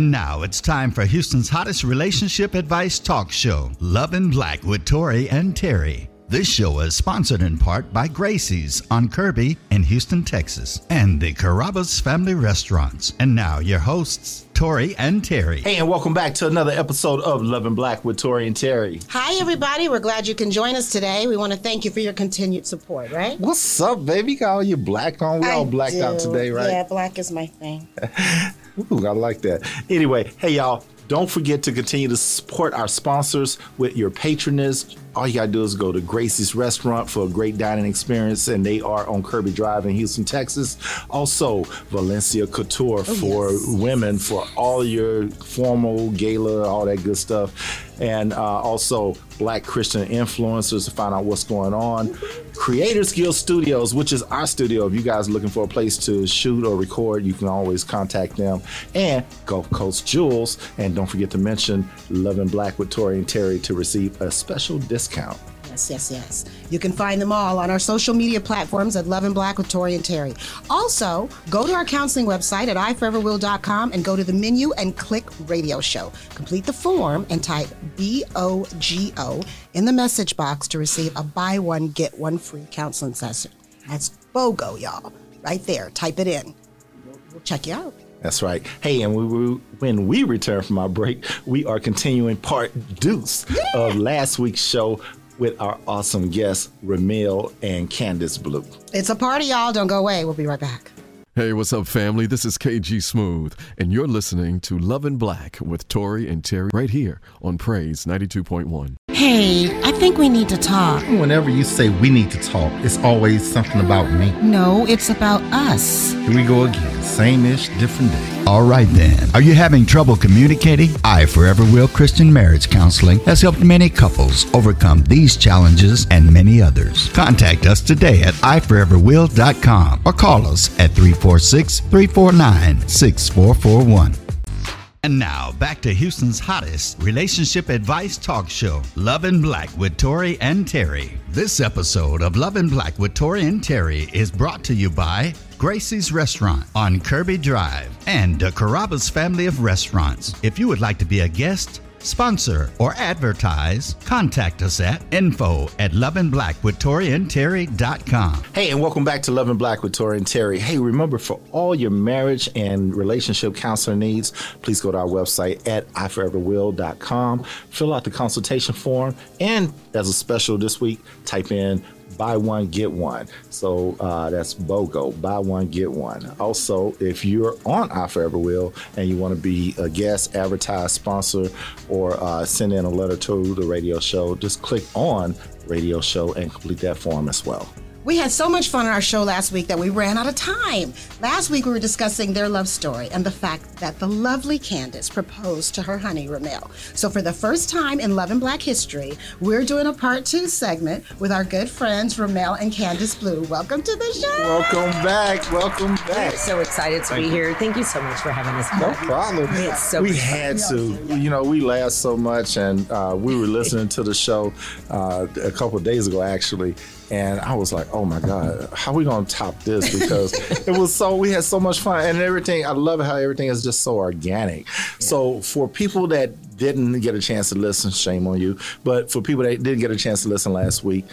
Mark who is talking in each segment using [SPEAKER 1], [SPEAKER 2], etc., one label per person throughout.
[SPEAKER 1] And now it's time for Houston's hottest relationship advice talk show, Love and Black with Tory and Teri. This show is sponsored in part by Gracie's on Kirby in Houston, Texas, and the Carrabba's Family Restaurants. And now your hosts, Tory and Teri.
[SPEAKER 2] Hey, and welcome back to another episode of Love and Black with Tory and Teri.
[SPEAKER 3] Hi, everybody. We're glad you can join us today. We want to thank you for your continued support, right?
[SPEAKER 2] What's up, baby? Got all your black on. We
[SPEAKER 3] I
[SPEAKER 2] all blacked
[SPEAKER 3] do.
[SPEAKER 2] out today, right?
[SPEAKER 3] Yeah, black is my thing.
[SPEAKER 2] Ooh, I like that. Anyway, hey y'all, don't forget to continue to support our sponsors with your patronage. All you gotta do is go to Gracie's Restaurant for a great dining experience, and they are on Kirby Drive in Houston, Texas. Also, Valencia Couture for
[SPEAKER 3] yes.
[SPEAKER 2] women for all your formal gala, all that good stuff. And uh, also, Black Christian influencers to find out what's going on. Creator Skill Studios, which is our studio. If you guys are looking for a place to shoot or record, you can always contact them. And Gulf Coast Jewels. And don't forget to mention Love and Black with Tory and Teri to receive a special discount.
[SPEAKER 3] Yes, yes, yes. You can find them all on our social media platforms at Love and Black with Tory and Teri. Also, go to our counseling website at iforeverwill.com and go to the menu and click radio show. Complete the form and type B O G O in the message box to receive a buy one, get one free counseling session. That's BOGO, y'all. Right there. Type it in. We'll check you out.
[SPEAKER 2] That's right. Hey, and we, we, when we return from our break, we are continuing part deuce of last week's show with our awesome guests, Ramel and Candice Blue.
[SPEAKER 3] It's a party, y'all. Don't go away. We'll be right back.
[SPEAKER 4] Hey, what's up, family? This is KG Smooth, and you're listening to Love and Black with Tory and Teri right here on Praise 92.1.
[SPEAKER 3] Hey, I think we need to talk.
[SPEAKER 5] Whenever you say we need to talk, it's always something about me.
[SPEAKER 3] No, it's about us.
[SPEAKER 5] Here we go again. Same ish, different day.
[SPEAKER 1] All right then. Are you having trouble communicating? I Forever Will Christian Marriage Counseling has helped many couples overcome these challenges and many others. Contact us today at iforeverwill.com or call us at 346 349 6441. And now back to Houston's hottest relationship advice talk show, Love and Black with Tory and Teri. This episode of Love and Black with Tory and Teri is brought to you by Gracie's Restaurant on Kirby Drive and the Carrabba's family of restaurants. If you would like to be a guest, sponsor, or advertise, contact us at info at loveandblackwithtoriandterry.com.
[SPEAKER 2] Hey, and welcome back to Love and Black with Tory and Teri. Hey, remember for all your marriage and relationship counselor needs, please go to our website at iforeverwill.com, fill out the consultation form, and as a special this week, type in buy one get one. So uh, that's bogo buy one get one. Also if you're on i forever will and you want to be a guest advertise sponsor or uh, send in a letter to the radio show just click on radio show and complete that form as well
[SPEAKER 3] We had so much fun on our show last week that we ran out of time. Last week we were discussing their love story and the fact that the lovely Candice proposed to her honey Ramel. So for the first time in Love and Black history, we're doing a part two segment with our good friends Ramel and Candice Blue. Welcome to the show.
[SPEAKER 2] welcome back welcome back
[SPEAKER 6] So excited to be here. Thank you so much for having us.
[SPEAKER 2] No problem.
[SPEAKER 6] It's so
[SPEAKER 2] we had to. You know, we laughed so much, and uh, we were listening to the show uh, a couple of days ago, actually. And I was like, "Oh my God, how are we gonna top this?" Because it was so we had so much fun and everything. I love how everything is just so organic. So for people that didn't get a chance to listen, shame on you. But for people that didn't get a chance to listen last week,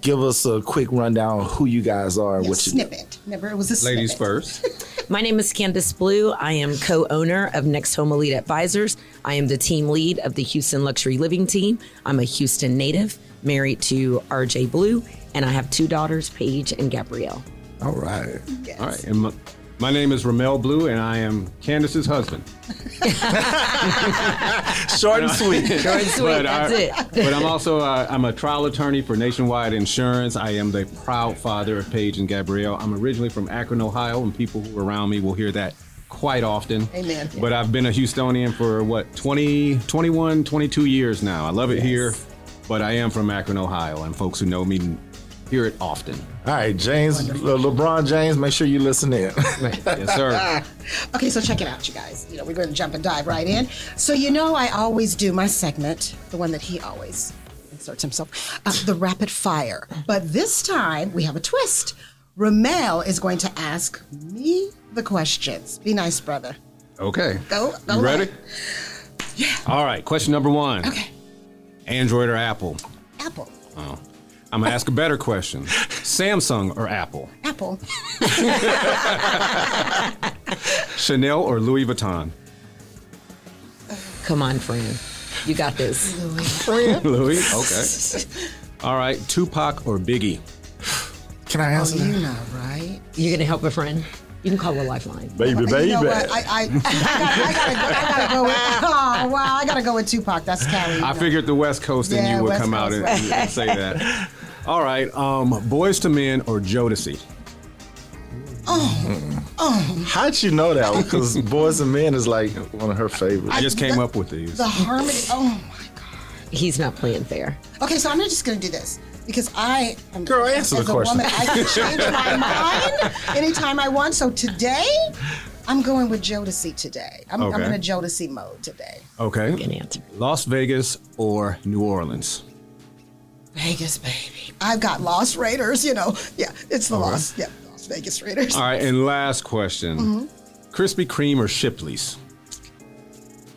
[SPEAKER 2] give us a quick rundown of who you guys are,
[SPEAKER 3] Yeah,
[SPEAKER 2] what you
[SPEAKER 3] snippet. Never it was a
[SPEAKER 7] Ladies
[SPEAKER 3] snippet.
[SPEAKER 7] first.
[SPEAKER 6] My name is Candice Blue. I am co owner of Next Home Elite Advisors. I am the team lead of the Houston Luxury Living Team. I'm a Houston native, married to RJ Blue, and I have two daughters, Paige and Gabrielle.
[SPEAKER 2] All right.
[SPEAKER 7] All right. And my, my name is Ramel Blue, and I am Candice's husband.
[SPEAKER 2] Short and sweet.
[SPEAKER 6] Short and sweet,
[SPEAKER 7] But
[SPEAKER 6] that's
[SPEAKER 7] I-
[SPEAKER 6] it.
[SPEAKER 7] But I'm also uh, I'm a trial attorney for Nationwide Insurance. I am the proud father of Paige and Gabrielle. I'm originally from Akron, Ohio, and people who are around me will hear that quite often.
[SPEAKER 3] Amen.
[SPEAKER 7] But I've been a Houstonian for what 20, 21, 22 years now. I love it here, but I am from Akron, Ohio, and folks who know me hear it often.
[SPEAKER 2] All right, James, Le- LeBron James, make sure you listen in.
[SPEAKER 7] yes, sir.
[SPEAKER 3] Okay, so check it out, you guys. You know, we're going to jump and dive right in. So, you know, I always do my segment, the one that he always inserts himself, uh, the rapid fire. But this time we have a twist. Ramel is going to ask me the questions. Be nice, brother.
[SPEAKER 7] Okay.
[SPEAKER 3] Go, go
[SPEAKER 7] You ready?
[SPEAKER 3] ahead. Yeah.
[SPEAKER 7] All right. Question number one.
[SPEAKER 3] Okay.
[SPEAKER 7] Android or Apple?
[SPEAKER 3] Apple.
[SPEAKER 7] Oh. I'm gonna ask a better question. Samsung or Apple?
[SPEAKER 3] Apple.
[SPEAKER 7] Chanel or Louis Vuitton?
[SPEAKER 6] Come on, friend. You got this.
[SPEAKER 7] Louis. Louis. Okay. All right. Tupac or Biggie?
[SPEAKER 2] Can I
[SPEAKER 3] Oh,
[SPEAKER 2] answer
[SPEAKER 3] you
[SPEAKER 2] that?
[SPEAKER 3] know, right?
[SPEAKER 6] You're gonna help a friend. You can call a lifeline.
[SPEAKER 2] Baby, baby.
[SPEAKER 3] You know what? I, I, I, gotta, I, gotta go, I gotta go with. Oh wow! I gotta go with Tupac. That's Cali.
[SPEAKER 7] I figured the West Coast and
[SPEAKER 3] Yeah,
[SPEAKER 7] you would
[SPEAKER 3] West
[SPEAKER 7] come out and,
[SPEAKER 3] right.
[SPEAKER 7] and say that. All right. Um, Boyz II Men or Jodeci?
[SPEAKER 2] How'd you know that? Because Boys and Men is like one of her favorites.
[SPEAKER 7] I just came up with these.
[SPEAKER 3] the harmony. Oh my god.
[SPEAKER 6] He's not playing fair.
[SPEAKER 3] Okay, so I'm just gonna do this because I am.
[SPEAKER 2] Girl, answer
[SPEAKER 3] as
[SPEAKER 2] the
[SPEAKER 3] a
[SPEAKER 2] question.
[SPEAKER 3] Woman, I can change my mind anytime I want. So today, I'm going with Jodeci today. I'm, I'm in a Jodeci mode today.
[SPEAKER 7] Okay.
[SPEAKER 6] Good answer.
[SPEAKER 7] Las Vegas or New Orleans?
[SPEAKER 3] Vegas, baby. I've got Lost Raiders. You know, yeah, it's the Lost. Yeah, Las Vegas Raiders.
[SPEAKER 7] All right. And last question
[SPEAKER 3] Mm-hmm.
[SPEAKER 7] Krispy Kreme or Shipley's?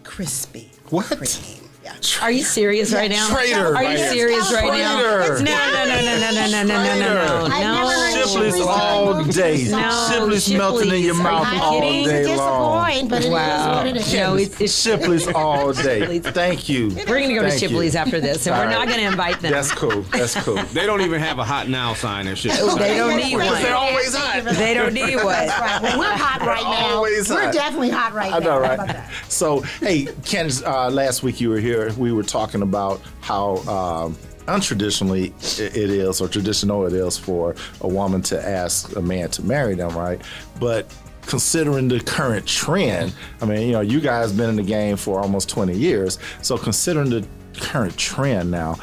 [SPEAKER 3] Krispy.
[SPEAKER 2] What?
[SPEAKER 3] Cream. Yeah.
[SPEAKER 6] Are you serious right now?
[SPEAKER 2] Traitor.
[SPEAKER 6] Are you serious right now?
[SPEAKER 2] Traitor.
[SPEAKER 6] No, no, no, no, no, no, no, no, no, no,
[SPEAKER 3] I've never
[SPEAKER 6] no.
[SPEAKER 3] heard of
[SPEAKER 2] Shipley's
[SPEAKER 3] Shipley's
[SPEAKER 2] all day.
[SPEAKER 6] No,
[SPEAKER 2] Shipley's melting in your
[SPEAKER 6] Shipley's. Are
[SPEAKER 2] mouth
[SPEAKER 6] you
[SPEAKER 2] all
[SPEAKER 6] kidding?
[SPEAKER 2] day long.
[SPEAKER 3] but it is
[SPEAKER 6] Wow.
[SPEAKER 3] what it is.
[SPEAKER 6] No, it's, it's
[SPEAKER 2] Shipley's all day.
[SPEAKER 6] Shipley's.
[SPEAKER 2] Thank you.
[SPEAKER 6] we're gonna go to
[SPEAKER 2] Thank you.
[SPEAKER 6] Shipley's after this, and
[SPEAKER 2] All
[SPEAKER 6] we're
[SPEAKER 2] right.
[SPEAKER 6] not gonna invite them.
[SPEAKER 2] That's cool. That's cool.
[SPEAKER 7] They don't even have a hot now sign at Shipley's.
[SPEAKER 6] They don't need
[SPEAKER 2] Because they're
[SPEAKER 6] one.
[SPEAKER 2] always hot.
[SPEAKER 6] They don't need one.
[SPEAKER 3] Right. Well, we're hot right now.
[SPEAKER 2] Always
[SPEAKER 3] we're
[SPEAKER 2] hot.
[SPEAKER 3] definitely hot right
[SPEAKER 2] I
[SPEAKER 3] now.
[SPEAKER 2] know,
[SPEAKER 3] How
[SPEAKER 2] right?
[SPEAKER 3] about?
[SPEAKER 2] So, hey, Candice, uh, last week you were here. We were talking about how um, untraditionally it it is, or traditional it is, for a woman to ask a man to marry them, right? But considering the current trend, I mean, you know, you guys been in the game for almost 20 years. So, considering the current trend now,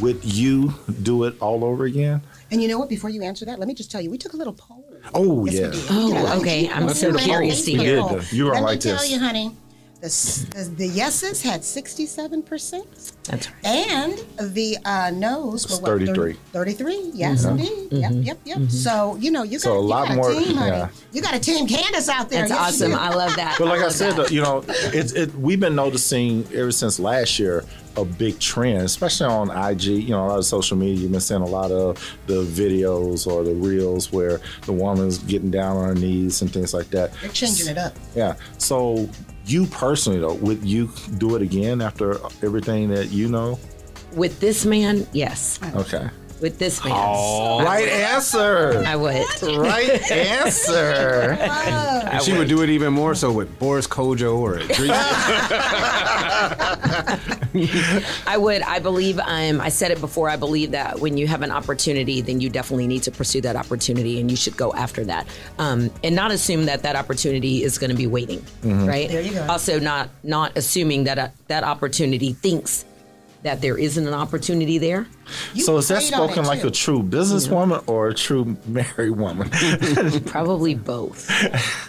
[SPEAKER 2] would you do it all over again?
[SPEAKER 3] And you know what? Before you answer that, let me just tell you, we took a little poll.
[SPEAKER 2] Oh,
[SPEAKER 3] Yes,
[SPEAKER 2] yeah.
[SPEAKER 6] Oh,
[SPEAKER 3] We did a-
[SPEAKER 6] okay. I'm so curious to hear.
[SPEAKER 2] You
[SPEAKER 3] poll.
[SPEAKER 2] did. You were
[SPEAKER 3] Let
[SPEAKER 2] like
[SPEAKER 3] me tell
[SPEAKER 2] this.
[SPEAKER 3] you, honey, the, the, the yeses had 67%,
[SPEAKER 6] That's right.
[SPEAKER 3] and the uh, no's were what,
[SPEAKER 2] 33.
[SPEAKER 3] 33, yes, indeed. Yep, yep, yep. So, you know, you got,
[SPEAKER 2] So a
[SPEAKER 3] you
[SPEAKER 2] lot
[SPEAKER 3] got
[SPEAKER 2] more-
[SPEAKER 3] a team, honey.
[SPEAKER 2] yeah.
[SPEAKER 3] You got a team Candice out there.
[SPEAKER 6] That's
[SPEAKER 3] Yes,
[SPEAKER 6] awesome. I love that.
[SPEAKER 2] But like I
[SPEAKER 6] love
[SPEAKER 2] said,
[SPEAKER 6] that.
[SPEAKER 2] you know, it's it. We've been noticing ever since last year a big trend, especially on IG. You know, a lot of social media. You've been seeing a lot of the videos or the reels where the woman's getting down on her knees and things like that.
[SPEAKER 3] They're changing it up.
[SPEAKER 2] Yeah. So you personally, though, would you do it again after everything that you know?
[SPEAKER 6] With this man, yes.
[SPEAKER 2] Okay.
[SPEAKER 6] With this man,
[SPEAKER 2] Right answer.
[SPEAKER 6] I would.
[SPEAKER 2] Right answer.
[SPEAKER 7] she would do it even more so with Boris Kodjoe or a Idris.
[SPEAKER 6] I would. I believe. Um, I said it before. I believe that when you have an opportunity, then you definitely need to pursue that opportunity, and you should go after that, um, and not assume that that opportunity is going to be waiting. Right.
[SPEAKER 3] There you go.
[SPEAKER 6] Also, not not assuming that uh, that opportunity thinks that there isn't an opportunity there.
[SPEAKER 3] You
[SPEAKER 2] so is that spoken like
[SPEAKER 3] too.
[SPEAKER 2] a true businesswoman or a true married woman?
[SPEAKER 6] Probably both.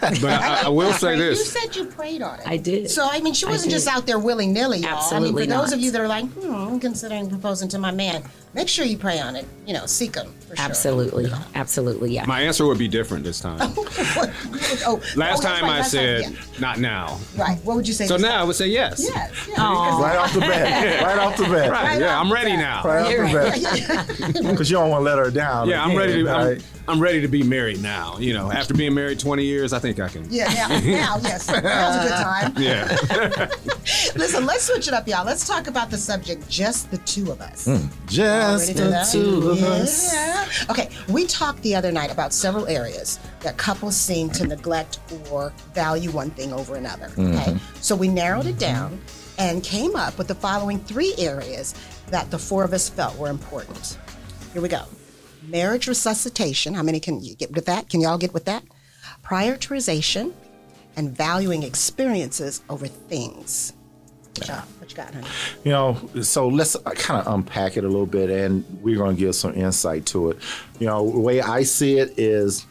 [SPEAKER 7] But I, I will say this: You
[SPEAKER 3] said you prayed on it.
[SPEAKER 6] I did.
[SPEAKER 3] So I mean, she wasn't just out there willy nilly, y'all. I mean, for those of you that are like, hmm, I'm considering proposing to my man, make sure you pray on it. You know, seek him for sure.
[SPEAKER 6] Absolutely. Absolutely. Yeah.
[SPEAKER 7] My answer would be different this time.
[SPEAKER 3] oh, oh,
[SPEAKER 7] Last
[SPEAKER 3] that's
[SPEAKER 7] time
[SPEAKER 3] right,
[SPEAKER 7] I
[SPEAKER 3] last
[SPEAKER 7] said,
[SPEAKER 3] yeah.
[SPEAKER 7] not now.
[SPEAKER 3] right. What would you say?
[SPEAKER 7] So
[SPEAKER 3] this
[SPEAKER 7] now I would say yes.
[SPEAKER 3] Yes. Yeah.
[SPEAKER 2] Right off the bat. Right off the bat.
[SPEAKER 7] Right, yeah, I'm ready now.
[SPEAKER 2] Right
[SPEAKER 6] You're
[SPEAKER 2] off the bat. Because you don't want to let her down.
[SPEAKER 7] Yeah, I'm ready to. I'm. I'm ready to be married now. You know, after being married 20 years, I think I can.
[SPEAKER 3] Yeah, now, now, yes. Now's a good time.
[SPEAKER 7] Yeah.
[SPEAKER 3] Listen, let's switch it up, y'all. Let's talk about the subject, just the two of us. Hmm. Just
[SPEAKER 2] the two of us.
[SPEAKER 3] Yeah. Okay, we talked the other night about several areas that couples seem to neglect or value one thing over another. Mm-hmm. Okay, so we narrowed it down and came up with the following three areas that the four of us felt were important. Here we go. Marriage resuscitation. How many can you get with that? Can y'all get with that? Prioritization and valuing experiences over things. What, what you got, honey?
[SPEAKER 2] You know, so let's uh, kind of unpack it a little bit and we're going to give some insight to it. You know, the way I see it is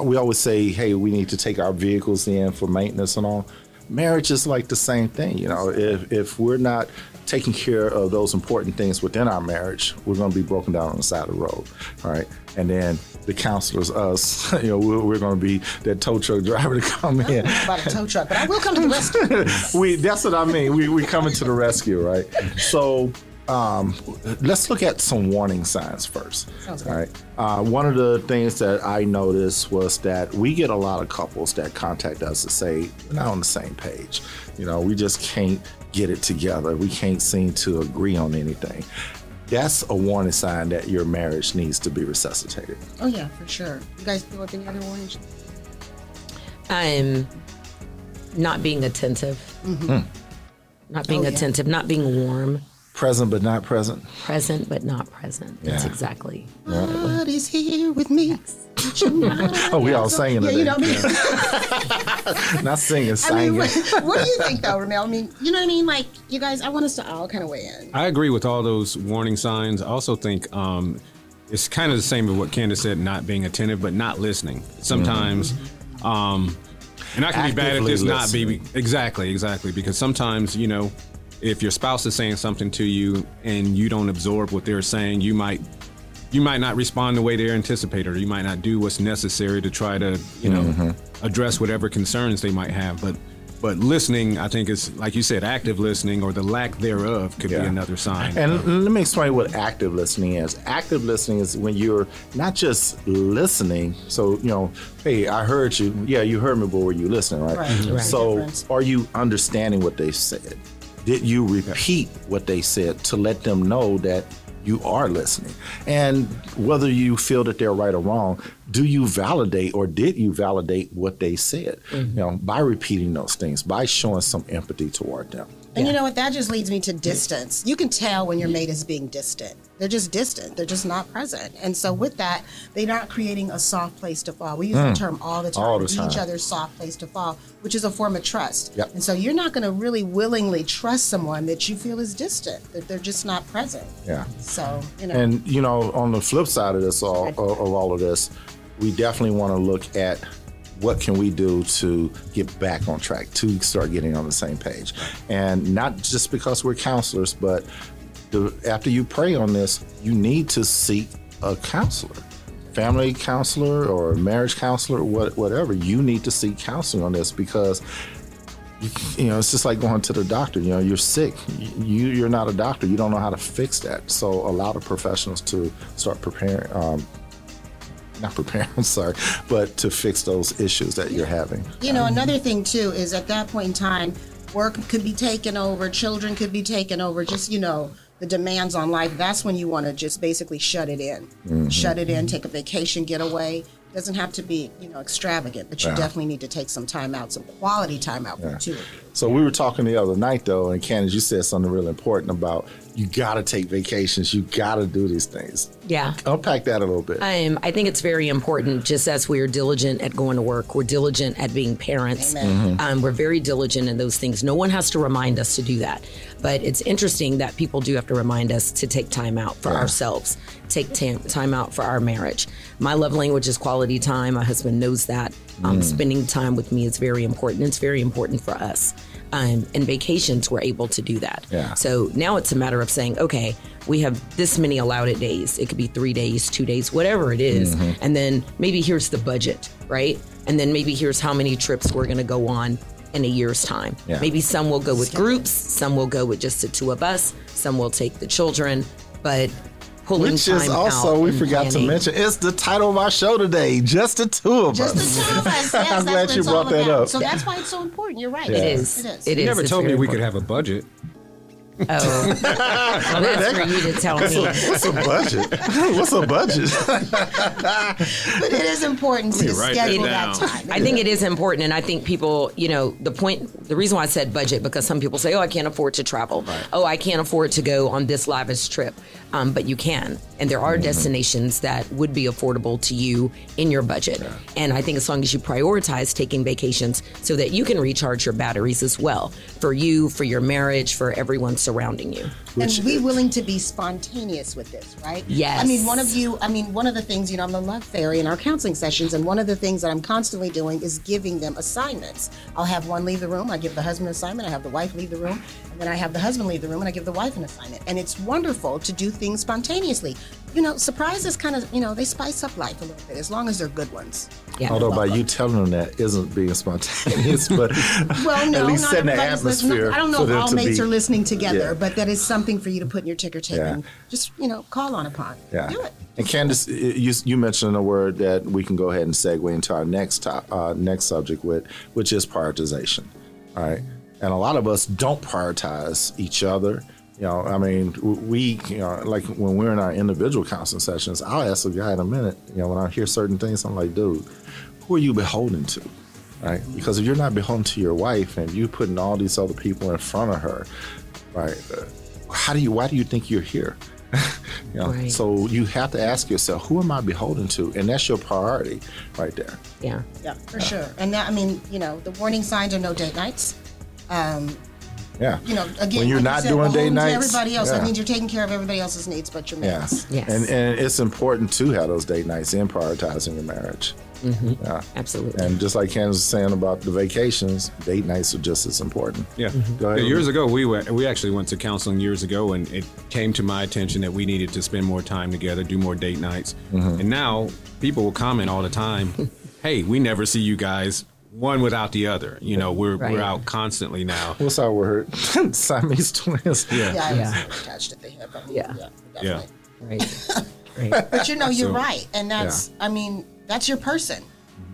[SPEAKER 2] we always say, hey, we need to take our vehicles in for maintenance and all. Marriage is like the same thing. You know, if, if we're not taking care of those important things within our marriage, we're going to be broken down on the side of the road, all right? And then the counselors, us, you know, we're, we're going to be that tow truck driver to come in.
[SPEAKER 3] About a tow truck, but I will come to the rescue.
[SPEAKER 2] we that's what I mean. We we coming to the rescue, right? So um, let's look at some warning signs first.
[SPEAKER 3] Sounds good.
[SPEAKER 2] All right. Uh, one of the things that I noticed was that we get a lot of couples that contact us to say we're not on the same page. You know, we just can't get it together. We can't seem to agree on anything. That's a warning sign that your marriage needs to be resuscitated.
[SPEAKER 3] Oh yeah, for sure. You guys deal with any other warnings?
[SPEAKER 6] I'm not being attentive. Not being
[SPEAKER 3] Oh, yeah.
[SPEAKER 6] attentive, not being warm,
[SPEAKER 2] Present but not present.
[SPEAKER 6] present but not present. That's
[SPEAKER 2] Yeah.
[SPEAKER 6] exactly.
[SPEAKER 3] God is here with me.
[SPEAKER 2] Oh, we all singing
[SPEAKER 3] Yeah,
[SPEAKER 2] today.
[SPEAKER 3] you know what I mean.
[SPEAKER 2] Not singing,
[SPEAKER 3] I mean,
[SPEAKER 2] singing.
[SPEAKER 3] what, what do you think though, Ramel? I mean, you know what I mean? Like, you guys, I want us to all kind of weigh in.
[SPEAKER 7] I agree with all those warning signs. I also think um, it's kind of the same as what Candice said, not being attentive, but not listening. Sometimes, um, and I can be bad at
[SPEAKER 2] Actively
[SPEAKER 7] this, not be exactly, exactly, because sometimes you know, if your spouse is saying something to you and you don't absorb what they're saying, you might. You might not respond the way they're anticipated, or you might not do what's necessary to try to, you know,
[SPEAKER 2] Mm-hmm.
[SPEAKER 7] address whatever concerns they might have. But, but listening, I think is like you said, active listening or the lack thereof could
[SPEAKER 2] Yeah.
[SPEAKER 7] be another sign.
[SPEAKER 2] And l- let me explain what active listening is. Active listening is when you're not just listening. So, you know, hey, I heard you. Yeah, you heard me, but were you listening, right?
[SPEAKER 3] Right, right.
[SPEAKER 2] So,
[SPEAKER 3] Difference.
[SPEAKER 2] are you understanding what they said? Did you repeat what they said to let them know that you are listening? And whether you feel that they're right or wrong, do you validate or did you validate what they said? Mm-hmm. You know, by repeating those things, by showing some empathy toward them.
[SPEAKER 3] And you know what? That just leads me to distance. You can tell when your mate is being distant. They're just distant. They're just not present. And so with that, they're not creating a soft place to fall. We use the hmm. term all the time.
[SPEAKER 2] All the
[SPEAKER 3] Each other's soft place to fall, which is a form of trust.
[SPEAKER 2] Yep.
[SPEAKER 3] And so you're not going to really willingly trust someone that you feel is distant. That they're just not present.
[SPEAKER 2] Yeah.
[SPEAKER 3] So you know.
[SPEAKER 2] And you know, on the flip side of this, all of, of all of this, we definitely want to look at what can we do to get back on track, to start getting on the same page, and not just because we're counselors, but the, after you pray on this, you need to seek a counselor. Family counselor or marriage counselor, what, whatever, you need to seek counseling on this because you know, it's just like going to the doctor. You know, you're sick. You you're not a doctor. You don't know how to fix that. So allow the professionals to start preparing. Um, not preparing. I'm sorry, but to fix those issues that you're having.
[SPEAKER 3] You know, another thing too is at that point in time, work could be taken over, children could be taken over, just, you know, the demands on life. That's when you want to just basically shut it in.
[SPEAKER 2] Mm-hmm.
[SPEAKER 3] Shut it in, take a vacation, get away. Doesn't have to be, you know, extravagant, but you
[SPEAKER 2] Yeah.
[SPEAKER 3] definitely need to take some time out, some quality time out for two.
[SPEAKER 2] So we were talking the other night though, and Candice, you said something really important about you got to take vacations. You got to do these things.
[SPEAKER 6] Yeah.
[SPEAKER 2] Unpack that a little bit.
[SPEAKER 6] Um, I think it's very important, just as we are diligent at going to work, we're diligent at being parents.
[SPEAKER 3] Amen.
[SPEAKER 6] Um, we're very diligent in those things. No one has to remind us to do that. But it's interesting that people do have to remind us to take time out for ourselves, take tam- time out for our marriage. My love language is quality time. My husband knows that. Um, Spending time with me is very important. It's very important for us. Um, and vacations, we're able to do that.
[SPEAKER 2] Yeah.
[SPEAKER 6] So now it's a matter of saying, okay, we have this many allowed it days. It could be three days, two days, whatever it is.
[SPEAKER 2] Mm-hmm.
[SPEAKER 6] And then maybe here's the budget, right? And then maybe here's how many trips we're going to go on in a year's time.
[SPEAKER 2] Yeah.
[SPEAKER 6] Maybe some will go with groups, some will go with just the two of us, some will take the children, but pulling
[SPEAKER 2] Which
[SPEAKER 6] time
[SPEAKER 2] is also
[SPEAKER 6] out
[SPEAKER 2] we
[SPEAKER 6] and
[SPEAKER 2] forgot to mention it's the title of our show today. Just the two of
[SPEAKER 3] Just
[SPEAKER 2] us.
[SPEAKER 3] the two of us. Yes,
[SPEAKER 2] I'm glad
[SPEAKER 3] what
[SPEAKER 2] you brought that
[SPEAKER 3] about.
[SPEAKER 2] up.
[SPEAKER 3] So that's why it's so important. You're right.
[SPEAKER 2] Yeah.
[SPEAKER 6] It is.
[SPEAKER 3] It is.
[SPEAKER 6] It
[SPEAKER 7] You
[SPEAKER 6] is.
[SPEAKER 7] never
[SPEAKER 6] It's
[SPEAKER 7] told me
[SPEAKER 6] very
[SPEAKER 7] we could have a budget.
[SPEAKER 6] Oh, well, that's for you to tell me.
[SPEAKER 2] What's a budget? What's a budget?
[SPEAKER 3] But it is important to
[SPEAKER 7] write that
[SPEAKER 3] that, time.
[SPEAKER 6] I think it is important, and I think people, you know, the point, the reason why I said budget because some people say, "Oh, I can't afford to travel. Oh, I can't afford to go on this lavish trip," um, but you can, and there are destinations that would be affordable to you in your budget. And I think as long as you prioritize taking vacations, so that you can recharge your batteries as well for you, for your marriage, for everyone surrounding you.
[SPEAKER 2] Which
[SPEAKER 3] and be willing to be spontaneous with this, right?
[SPEAKER 6] Yes.
[SPEAKER 3] I mean, one of you, I mean, one of the things, you know, I'm the love fairy in our counseling sessions, and one of the things that I'm constantly doing is giving them assignments. I'll have one leave the room, I give the husband an assignment, I have the wife leave the room, and then I have the husband leave the room, and I give the wife an assignment. And it's wonderful to do things spontaneously. You know, surprises kind of, you know, they spice up life a little bit, as long as they're good ones.
[SPEAKER 6] Yeah.
[SPEAKER 2] Although by you telling them that isn't being spontaneous, but
[SPEAKER 3] Well, no,
[SPEAKER 2] at least setting the atmosphere.
[SPEAKER 3] I don't know if all mates
[SPEAKER 2] be-
[SPEAKER 3] are listening together,
[SPEAKER 2] Yeah.
[SPEAKER 3] but that is something for you to put in your ticker tape
[SPEAKER 2] Yeah.
[SPEAKER 3] and just, you know, call on upon.
[SPEAKER 2] Yeah.
[SPEAKER 3] Do it.
[SPEAKER 2] And Candice, you, you mentioned a word that we can go ahead and segue into our next top, uh, next subject with, which is prioritization. All right, and a lot of us don't prioritize each other. You know, I mean, we, you know, like when we're in our individual counseling sessions, I'll ask a guy in a minute. You know, when I hear certain things, I'm like, dude, who are you beholden to? Right? Because if you're not beholden to your wife and you putting all these other people in front of her, right? Uh, how do you? Why do you think you're here? you know,
[SPEAKER 6] Right.
[SPEAKER 2] So you have to ask yourself, who am I beholden to? And that's your priority right there.
[SPEAKER 6] Yeah.
[SPEAKER 3] Yeah, for sure. And that, I mean, you know, the warning signs are no date nights. Um,
[SPEAKER 2] Yeah.
[SPEAKER 3] you know, again,
[SPEAKER 2] When you're
[SPEAKER 3] like you
[SPEAKER 2] not
[SPEAKER 3] said,
[SPEAKER 2] doing date
[SPEAKER 3] beholden to
[SPEAKER 2] nights,
[SPEAKER 3] everybody else.
[SPEAKER 2] yeah.
[SPEAKER 3] That means you're taking care of everybody else's needs but your
[SPEAKER 2] Yeah.
[SPEAKER 3] mates.
[SPEAKER 6] Yes.
[SPEAKER 2] And, and it's important to have those date nights in prioritizing your marriage. Yeah.
[SPEAKER 6] Absolutely.
[SPEAKER 2] And just like Candice was saying about the vacations, date nights are just as important.
[SPEAKER 7] Yeah.
[SPEAKER 2] Go ahead.
[SPEAKER 7] Yeah, Years ago, we went, we actually went to counseling years ago, and it came to my attention that we needed to spend more time together, do more date nights.
[SPEAKER 2] Mm-hmm.
[SPEAKER 7] And now people will comment all the time, "Hey, we never see you guys one without the other. You know, we're
[SPEAKER 6] Right.
[SPEAKER 7] we're out constantly now."
[SPEAKER 2] What's our word? Siamese twins.
[SPEAKER 7] Yeah.
[SPEAKER 3] Yeah,
[SPEAKER 6] Yeah.
[SPEAKER 3] attached at the hip. I mean,
[SPEAKER 6] Yeah.
[SPEAKER 3] yeah,
[SPEAKER 7] Yeah.
[SPEAKER 6] Right. right.
[SPEAKER 3] But you know, you're
[SPEAKER 7] So-
[SPEAKER 3] right. And that's, I mean, that's your person.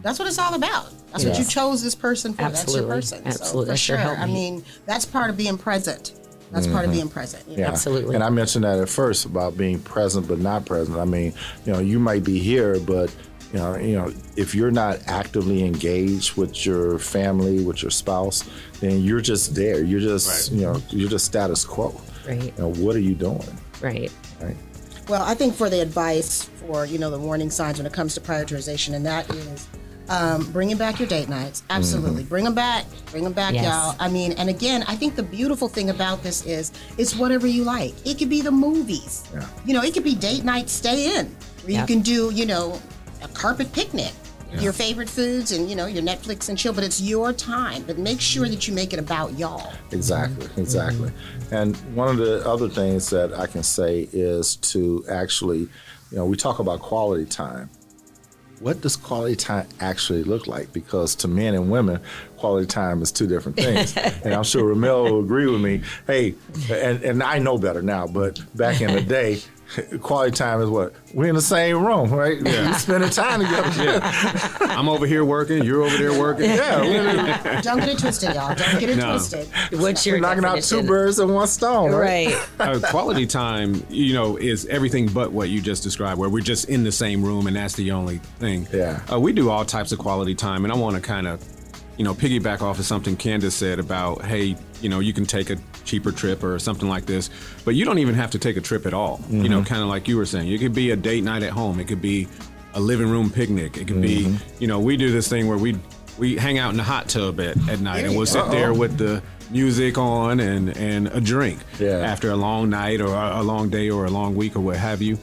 [SPEAKER 3] That's what it's all about. That's what you chose this person for. That's your person.
[SPEAKER 6] Absolutely.
[SPEAKER 3] So for
[SPEAKER 6] That's your
[SPEAKER 3] sure. I mean, that's part of being present. That's part of mm-hmm. being present. you know?
[SPEAKER 2] Yeah.
[SPEAKER 6] Absolutely.
[SPEAKER 2] And I mentioned that at first about being present but not present. I mean, you know, you might be here, but you know, you know, if you're not actively engaged with your family, with your spouse, then you're just there. You're just,
[SPEAKER 7] Right.
[SPEAKER 2] you know, you're just status quo.
[SPEAKER 6] Right.
[SPEAKER 2] You know, what are you doing?
[SPEAKER 6] Right.
[SPEAKER 2] Right.
[SPEAKER 3] Well, I think for the advice for you know the warning signs when it comes to prioritization, and that is um, bringing back your date nights. Absolutely, bring them back. Bring them back,
[SPEAKER 6] Yes.
[SPEAKER 3] y'all. I mean, and again, I think the beautiful thing about this is it's whatever you like. It could be the movies.
[SPEAKER 2] Yeah.
[SPEAKER 3] You know, it could be date night, stay in, where
[SPEAKER 6] Yeah.
[SPEAKER 3] you can do you know a carpet picnic. Your favorite foods and you know your Netflix and chill, but it's your time. But make sure that you make it about y'all.
[SPEAKER 2] Exactly, mm-hmm. exactly. Mm-hmm. And one of the other things that I can say is to actually, you know, we talk about quality time. What does quality time actually look like? Because to men and women, quality time is two different things. and I'm sure Ramel will agree with me. Hey, and, and I know better now, but back in the day, quality time is what? We're in the same room, right? Yeah. We spending time together.
[SPEAKER 7] I'm over here working, you're over there working.
[SPEAKER 2] Yeah, we're,
[SPEAKER 3] Don't get it twisted, y'all. Don't get it
[SPEAKER 7] No.
[SPEAKER 3] twisted.
[SPEAKER 6] What's your
[SPEAKER 2] we're knocking out two birds in one stone, right?
[SPEAKER 6] Right.
[SPEAKER 7] uh, quality time, you know, is everything but what you just described, where we're just in the same room and that's the only thing.
[SPEAKER 2] Yeah.
[SPEAKER 7] Uh, we do all types of quality time, and I want to kind of, you know, piggyback off of something Candice said about, hey, you know, you can take a cheaper trip or something like this, but you don't even have to take a trip at all. You know, mm-hmm. kind of like you were saying, it could be a date night at home, it could be a living room picnic, it could be, mm-hmm. you know, we do this thing where we we hang out in the hot tub at, at night and we'll sit there with the music on and and a drink
[SPEAKER 2] Yeah.
[SPEAKER 7] after a long night or a, a long day or a long week or what have you.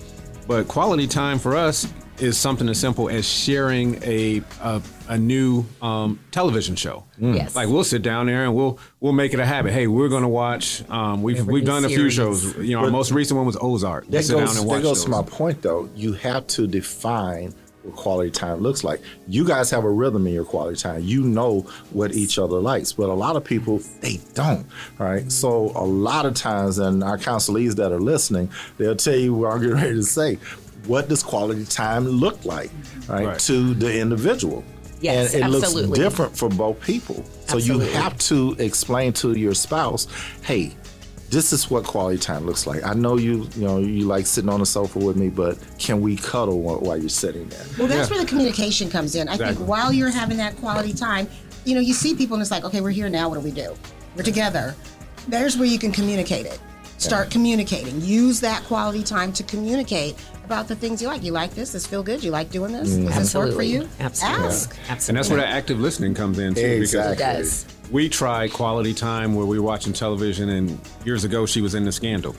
[SPEAKER 7] But quality time for us is something as simple as sharing a a, a new um, television show.
[SPEAKER 6] Yes.
[SPEAKER 7] Like we'll sit down there and we'll we'll make it a habit. Hey, we're going to watch. Um, we've
[SPEAKER 6] Every
[SPEAKER 7] we've done a few shows. You know, our most recent one was Ozark. We
[SPEAKER 2] That
[SPEAKER 7] sit
[SPEAKER 2] goes,
[SPEAKER 7] down and watch.
[SPEAKER 2] that
[SPEAKER 7] watch
[SPEAKER 2] goes to my point, though. You have to define what quality time looks like. You guys have a rhythm in your quality time. You know what each other likes, but a lot of people they don't. Right. So a lot of times, and our counselees that are listening, they'll tell you what I'm getting ready to say. What does quality time look like, right,
[SPEAKER 7] Right.
[SPEAKER 2] to the individual?
[SPEAKER 6] Yes,
[SPEAKER 2] and it
[SPEAKER 6] absolutely.
[SPEAKER 2] looks different for both people. So
[SPEAKER 6] Absolutely.
[SPEAKER 2] you have to explain to your spouse, hey, this is what quality time looks like. I know you, you know, you like sitting on the sofa with me, but can we cuddle while, while you're sitting there?
[SPEAKER 3] Well, that's where the communication comes in. I
[SPEAKER 7] Exactly.
[SPEAKER 3] think while you're having that quality time, you know, you see people and it's like, okay, we're here now. What do we do? We're together. There's where you can communicate it. Start communicating. Use that quality time to communicate about the things you like. You like this? This feel good? You like doing this? Mm. Does this work for you?
[SPEAKER 6] Absolutely.
[SPEAKER 3] Ask.
[SPEAKER 6] Absolutely.
[SPEAKER 7] and that's where that active listening comes in too.
[SPEAKER 2] Exactly.
[SPEAKER 6] It does.
[SPEAKER 7] Because we try quality time where we're watching television, and years ago she was in the scandal.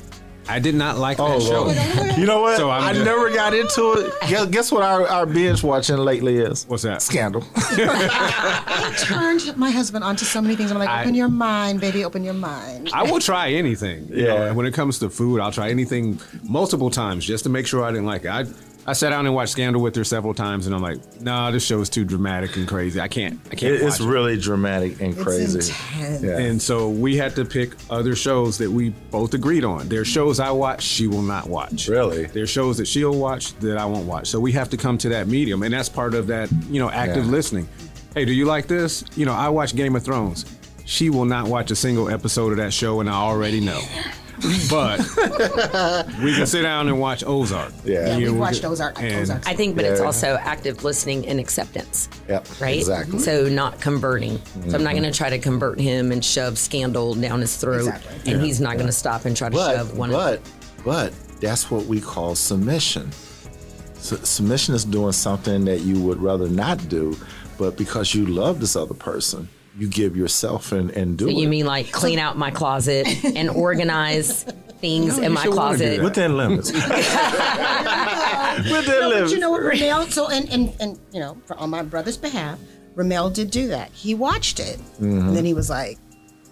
[SPEAKER 7] I did not like
[SPEAKER 2] Oh,
[SPEAKER 7] that show.
[SPEAKER 2] You know what?
[SPEAKER 7] So I'm
[SPEAKER 2] I
[SPEAKER 7] just-
[SPEAKER 2] never got into it. Guess, guess what our, our binge watching lately is?
[SPEAKER 7] What's that?
[SPEAKER 2] Scandal.
[SPEAKER 3] I turned my husband onto so many things. I'm like,
[SPEAKER 7] I-
[SPEAKER 3] open your mind, baby, open your mind.
[SPEAKER 7] I will try anything. You
[SPEAKER 2] Yeah.
[SPEAKER 7] know, when it comes to food, I'll try anything multiple times just to make sure I didn't like it. I I sat down and watched Scandal with her several times, and I'm like, nah, this show is too dramatic and crazy. I can't. I can't.
[SPEAKER 2] It- it's
[SPEAKER 7] it.
[SPEAKER 2] really dramatic and
[SPEAKER 3] It's
[SPEAKER 2] crazy.
[SPEAKER 3] intense.
[SPEAKER 2] Yeah.
[SPEAKER 7] And so we had to pick other shows that we both agreed on. There are shows I watch, she will not watch.
[SPEAKER 2] Really?
[SPEAKER 7] There are shows that she'll watch that I won't watch. So we have to come to that medium, and that's part of that, you know, active
[SPEAKER 2] Yeah.
[SPEAKER 7] listening. Hey, do you like this? You know, I watch Game of Thrones. She will not watch a single episode of that show, and I already know. But we can sit down and watch Ozark.
[SPEAKER 2] Yeah.
[SPEAKER 3] Yeah,
[SPEAKER 7] You
[SPEAKER 3] we
[SPEAKER 7] know,
[SPEAKER 3] watched Ozark.
[SPEAKER 7] and-
[SPEAKER 3] Ozark.
[SPEAKER 6] I think, but it's also active listening and acceptance.
[SPEAKER 2] Yep,
[SPEAKER 6] Right?
[SPEAKER 2] exactly.
[SPEAKER 6] So not converting. So I'm not mm-hmm. going to try to convert him and shove scandal down his throat.
[SPEAKER 3] Exactly.
[SPEAKER 6] And he's not going to stop and try to
[SPEAKER 2] but
[SPEAKER 6] shove one
[SPEAKER 2] but but that's what we call submission. Su- submission is doing something that you would rather not do, but because you love this other person, you give yourself and, and do
[SPEAKER 6] So
[SPEAKER 2] it.
[SPEAKER 6] you mean like clean out my closet and organize things
[SPEAKER 7] No,
[SPEAKER 6] in my
[SPEAKER 7] should wanna do
[SPEAKER 6] closet?
[SPEAKER 7] that.
[SPEAKER 2] within limits? within
[SPEAKER 3] No, but
[SPEAKER 2] limits.
[SPEAKER 3] you know what, Ramel? So, and, and, and you know, for, on my brother's behalf, Ramel did do that. He watched it,
[SPEAKER 2] Mm-hmm.
[SPEAKER 3] and then he was like,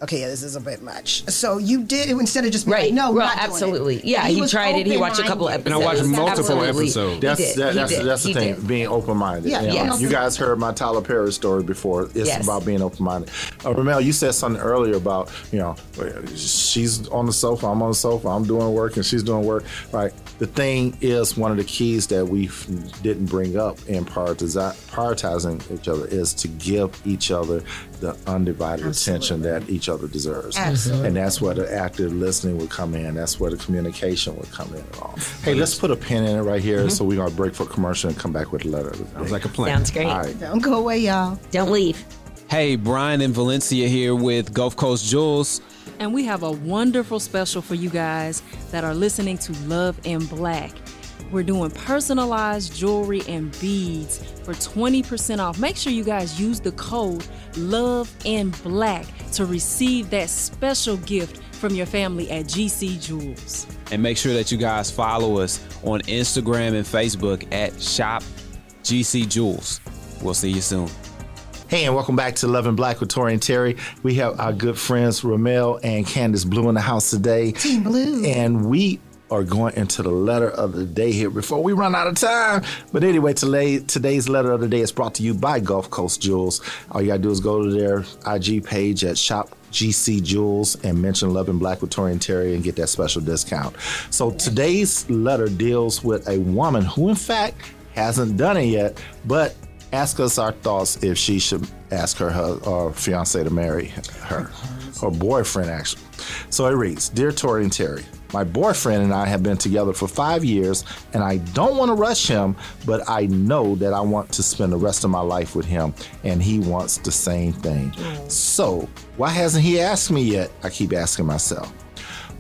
[SPEAKER 3] "Okay, yeah, this is a bit much." So you did instead of just being
[SPEAKER 6] Right.
[SPEAKER 3] like, "No,
[SPEAKER 6] well,
[SPEAKER 3] not doing it."
[SPEAKER 6] absolutely. Yeah, he,
[SPEAKER 3] was
[SPEAKER 6] tried it. He watched a couple
[SPEAKER 3] open-minded.
[SPEAKER 6] episodes.
[SPEAKER 7] And I watched multiple
[SPEAKER 6] Absolutely.
[SPEAKER 7] episodes.
[SPEAKER 2] That's
[SPEAKER 6] he did.
[SPEAKER 2] that,
[SPEAKER 6] he
[SPEAKER 2] that's
[SPEAKER 6] did.
[SPEAKER 2] that's the
[SPEAKER 6] he
[SPEAKER 2] thing.
[SPEAKER 6] did.
[SPEAKER 2] Being open minded.
[SPEAKER 3] Yeah, yes.
[SPEAKER 2] You guys heard my Tyler Perry story before. It's
[SPEAKER 6] Yes.
[SPEAKER 2] about being open minded. Uh, Ramel, you said something earlier about you know she's on the sofa, I'm on the sofa, I'm doing work, and she's doing work. Right. The thing is, one of the keys that we didn't bring up in prioritizing each other is to give each other the undivided attention that each other deserves.
[SPEAKER 3] Absolutely.
[SPEAKER 2] And that's where the active listening would come in. That's where the communication would come in. and all. Hey, let's put a pin in it right here. Mm-hmm. So we're gonna break for commercial and come back with a letter. of the
[SPEAKER 7] Sounds like a plan.
[SPEAKER 6] Sounds great.
[SPEAKER 2] All right.
[SPEAKER 3] Don't go away, y'all.
[SPEAKER 6] Don't leave.
[SPEAKER 8] Hey, Brian and Valencia here with Gulf Coast Jewels.
[SPEAKER 9] And we have a wonderful special for you guys that are listening to Love in Black. We're doing personalized jewelry and beads for 20% off. Make sure you guys use the code Love in Black to receive that special gift from your family at GC Jewels.
[SPEAKER 8] And make sure that you guys follow us on Instagram and Facebook at Shop GC Jewels. We'll see you soon.
[SPEAKER 2] Hey, and welcome back to Love and Black with Tory and Teri. We have our good friends Ramel and Candice Blue in the house today.
[SPEAKER 3] Team Blue.
[SPEAKER 2] And we are going into the letter of the day here before we run out of time. But anyway, today, today's letter of the day is brought to you by Gulf Coast Jewels. All you gotta do is go to their IG page at Shop GC Jewels and mention Love and Black with Tory and Teri and get that special discount. So today's letter deals with a woman who, in fact, hasn't done it yet, but ask us our thoughts if she should ask her, her or fiance to marry her, her boyfriend actually. So it reads, Dear Tory and Teri, my boyfriend and I have been together for five years, and I don't want to rush him, but I know that I want to spend the rest of my life with him, and he wants the same thing. So, why hasn't he asked me yet? I keep asking myself.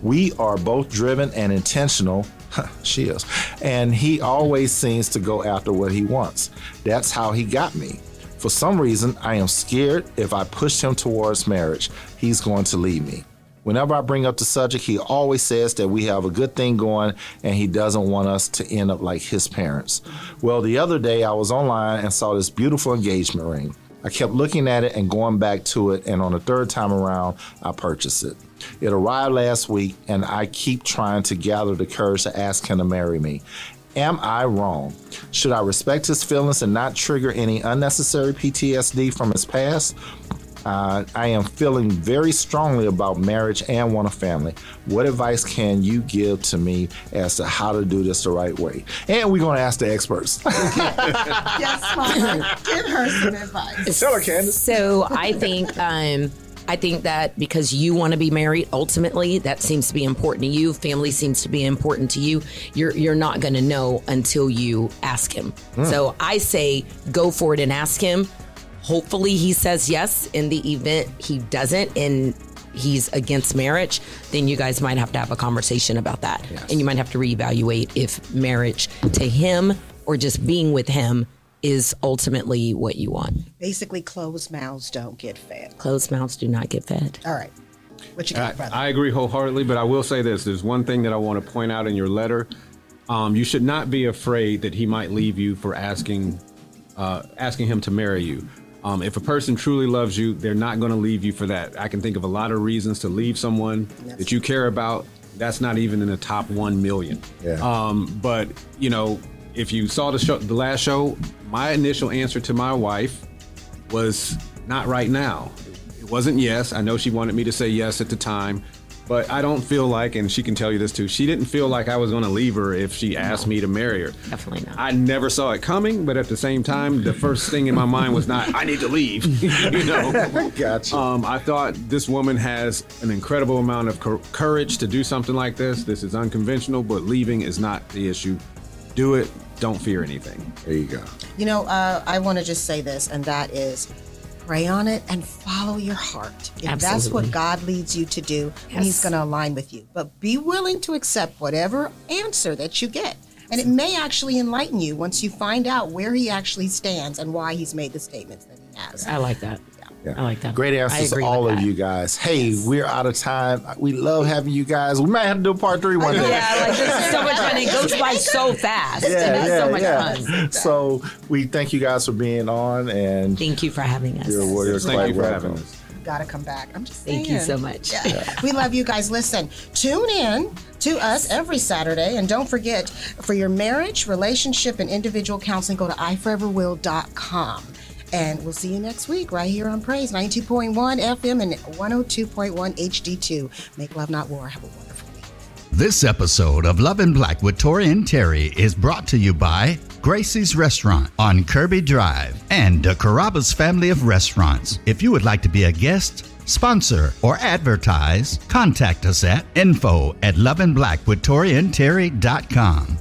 [SPEAKER 2] We are both driven and intentional. she is. And he always seems to go after what he wants. That's how he got me. For some reason, I am scared if I push him towards marriage, he's going to leave me. Whenever I bring up the subject, he always says that we have a good thing going and he doesn't want us to end up like his parents. Well, the other day I was online and saw this beautiful engagement ring. I kept looking at it and going back to it, and on the third time around, I purchased it. It arrived last week, and I keep trying to gather the courage to ask him to marry me. Am I wrong? Should I respect his feelings and not trigger any unnecessary PTSD from his past? Uh, I am feeling very strongly about marriage and want a family. What advice can you give to me as to how to do this the right way? And we're going to ask the experts.
[SPEAKER 3] Yes, Mama. Give her some advice.
[SPEAKER 2] Tell her, Candice.
[SPEAKER 6] So I think um, I think that because you want to be married, ultimately that seems to be important to you. Family seems to be important to you. You're you're not going to know until you ask him. So I say go for it and ask him. Hopefully he says yes. In the event he doesn't and he's against marriage, then you guys might have to have a conversation about that, and you might have to reevaluate if marriage to him or just being with him is ultimately what you want.
[SPEAKER 3] Basically, closed mouths don't get fed.
[SPEAKER 6] Closed mouths do not get fed.
[SPEAKER 3] All right. What you
[SPEAKER 7] I,
[SPEAKER 3] got, brother?
[SPEAKER 7] I agree wholeheartedly, but I will say this: there's one thing that I want to point out in your letter. Um, you should not be afraid that he might leave you for asking uh, asking him to marry you. Um, if a person truly loves you, they're not going to leave you for that. I can think of a lot of reasons to leave someone that you care about. That's not even in the top one million.
[SPEAKER 2] Yeah.
[SPEAKER 7] Um, but you know, if you saw the show, the last show, my initial answer to my wife was not right now. It wasn't yes. I know she wanted me to say yes at the time, but I don't feel like, and she can tell you this too, she didn't feel like I was going to leave her if she asked me to marry her.
[SPEAKER 6] Definitely not.
[SPEAKER 7] I never saw it coming, but at the same time, the first thing in my mind was not, I need to leave. you know?
[SPEAKER 2] Gotcha.
[SPEAKER 7] Um, I thought this woman has an incredible amount of cour- courage to do something like this. This is unconventional, but leaving is not the issue. Do it. Don't fear anything.
[SPEAKER 2] There you go.
[SPEAKER 3] You know, uh, I want to just say this, and that is pray on it and follow your heart. If that's what God leads you to do, and He's going to align with you. But be willing to accept whatever answer that you get. And it may actually enlighten you once you find out where He actually stands and why He's made the statements that He has.
[SPEAKER 6] I like that. I like that.
[SPEAKER 2] Great answers,
[SPEAKER 6] agree
[SPEAKER 2] all of
[SPEAKER 6] that.
[SPEAKER 2] you guys. Hey, we're out of time. We love having you guys. We might have to do a part three one day.
[SPEAKER 6] Yeah, like this is so much fun. It goes by so fast. and it's so much fun.
[SPEAKER 2] So we thank you guys for being on, and
[SPEAKER 6] Thank you for having us.
[SPEAKER 2] you're, you're
[SPEAKER 7] Thank
[SPEAKER 2] quite
[SPEAKER 7] you for
[SPEAKER 2] welcome.
[SPEAKER 7] having us.
[SPEAKER 3] Got to come back. I'm just saying.
[SPEAKER 6] Thank you so much.
[SPEAKER 3] Yeah. we love you guys. Listen, tune in to us every Saturday. And don't forget, for your marriage, relationship, and individual counseling, go to iforeverwill.com. And we'll see you next week right here on Praise 92.1 FM and 102.1 HD2. Make love, not war. Have a wonderful week.
[SPEAKER 1] This episode of Love in Black with Tory and Teri is brought to you by Gracie's Restaurant on Kirby Drive and the Carrabba's family of restaurants. If you would like to be a guest, sponsor, or advertise, contact us at info at loveandblackwithtoriandterry.com.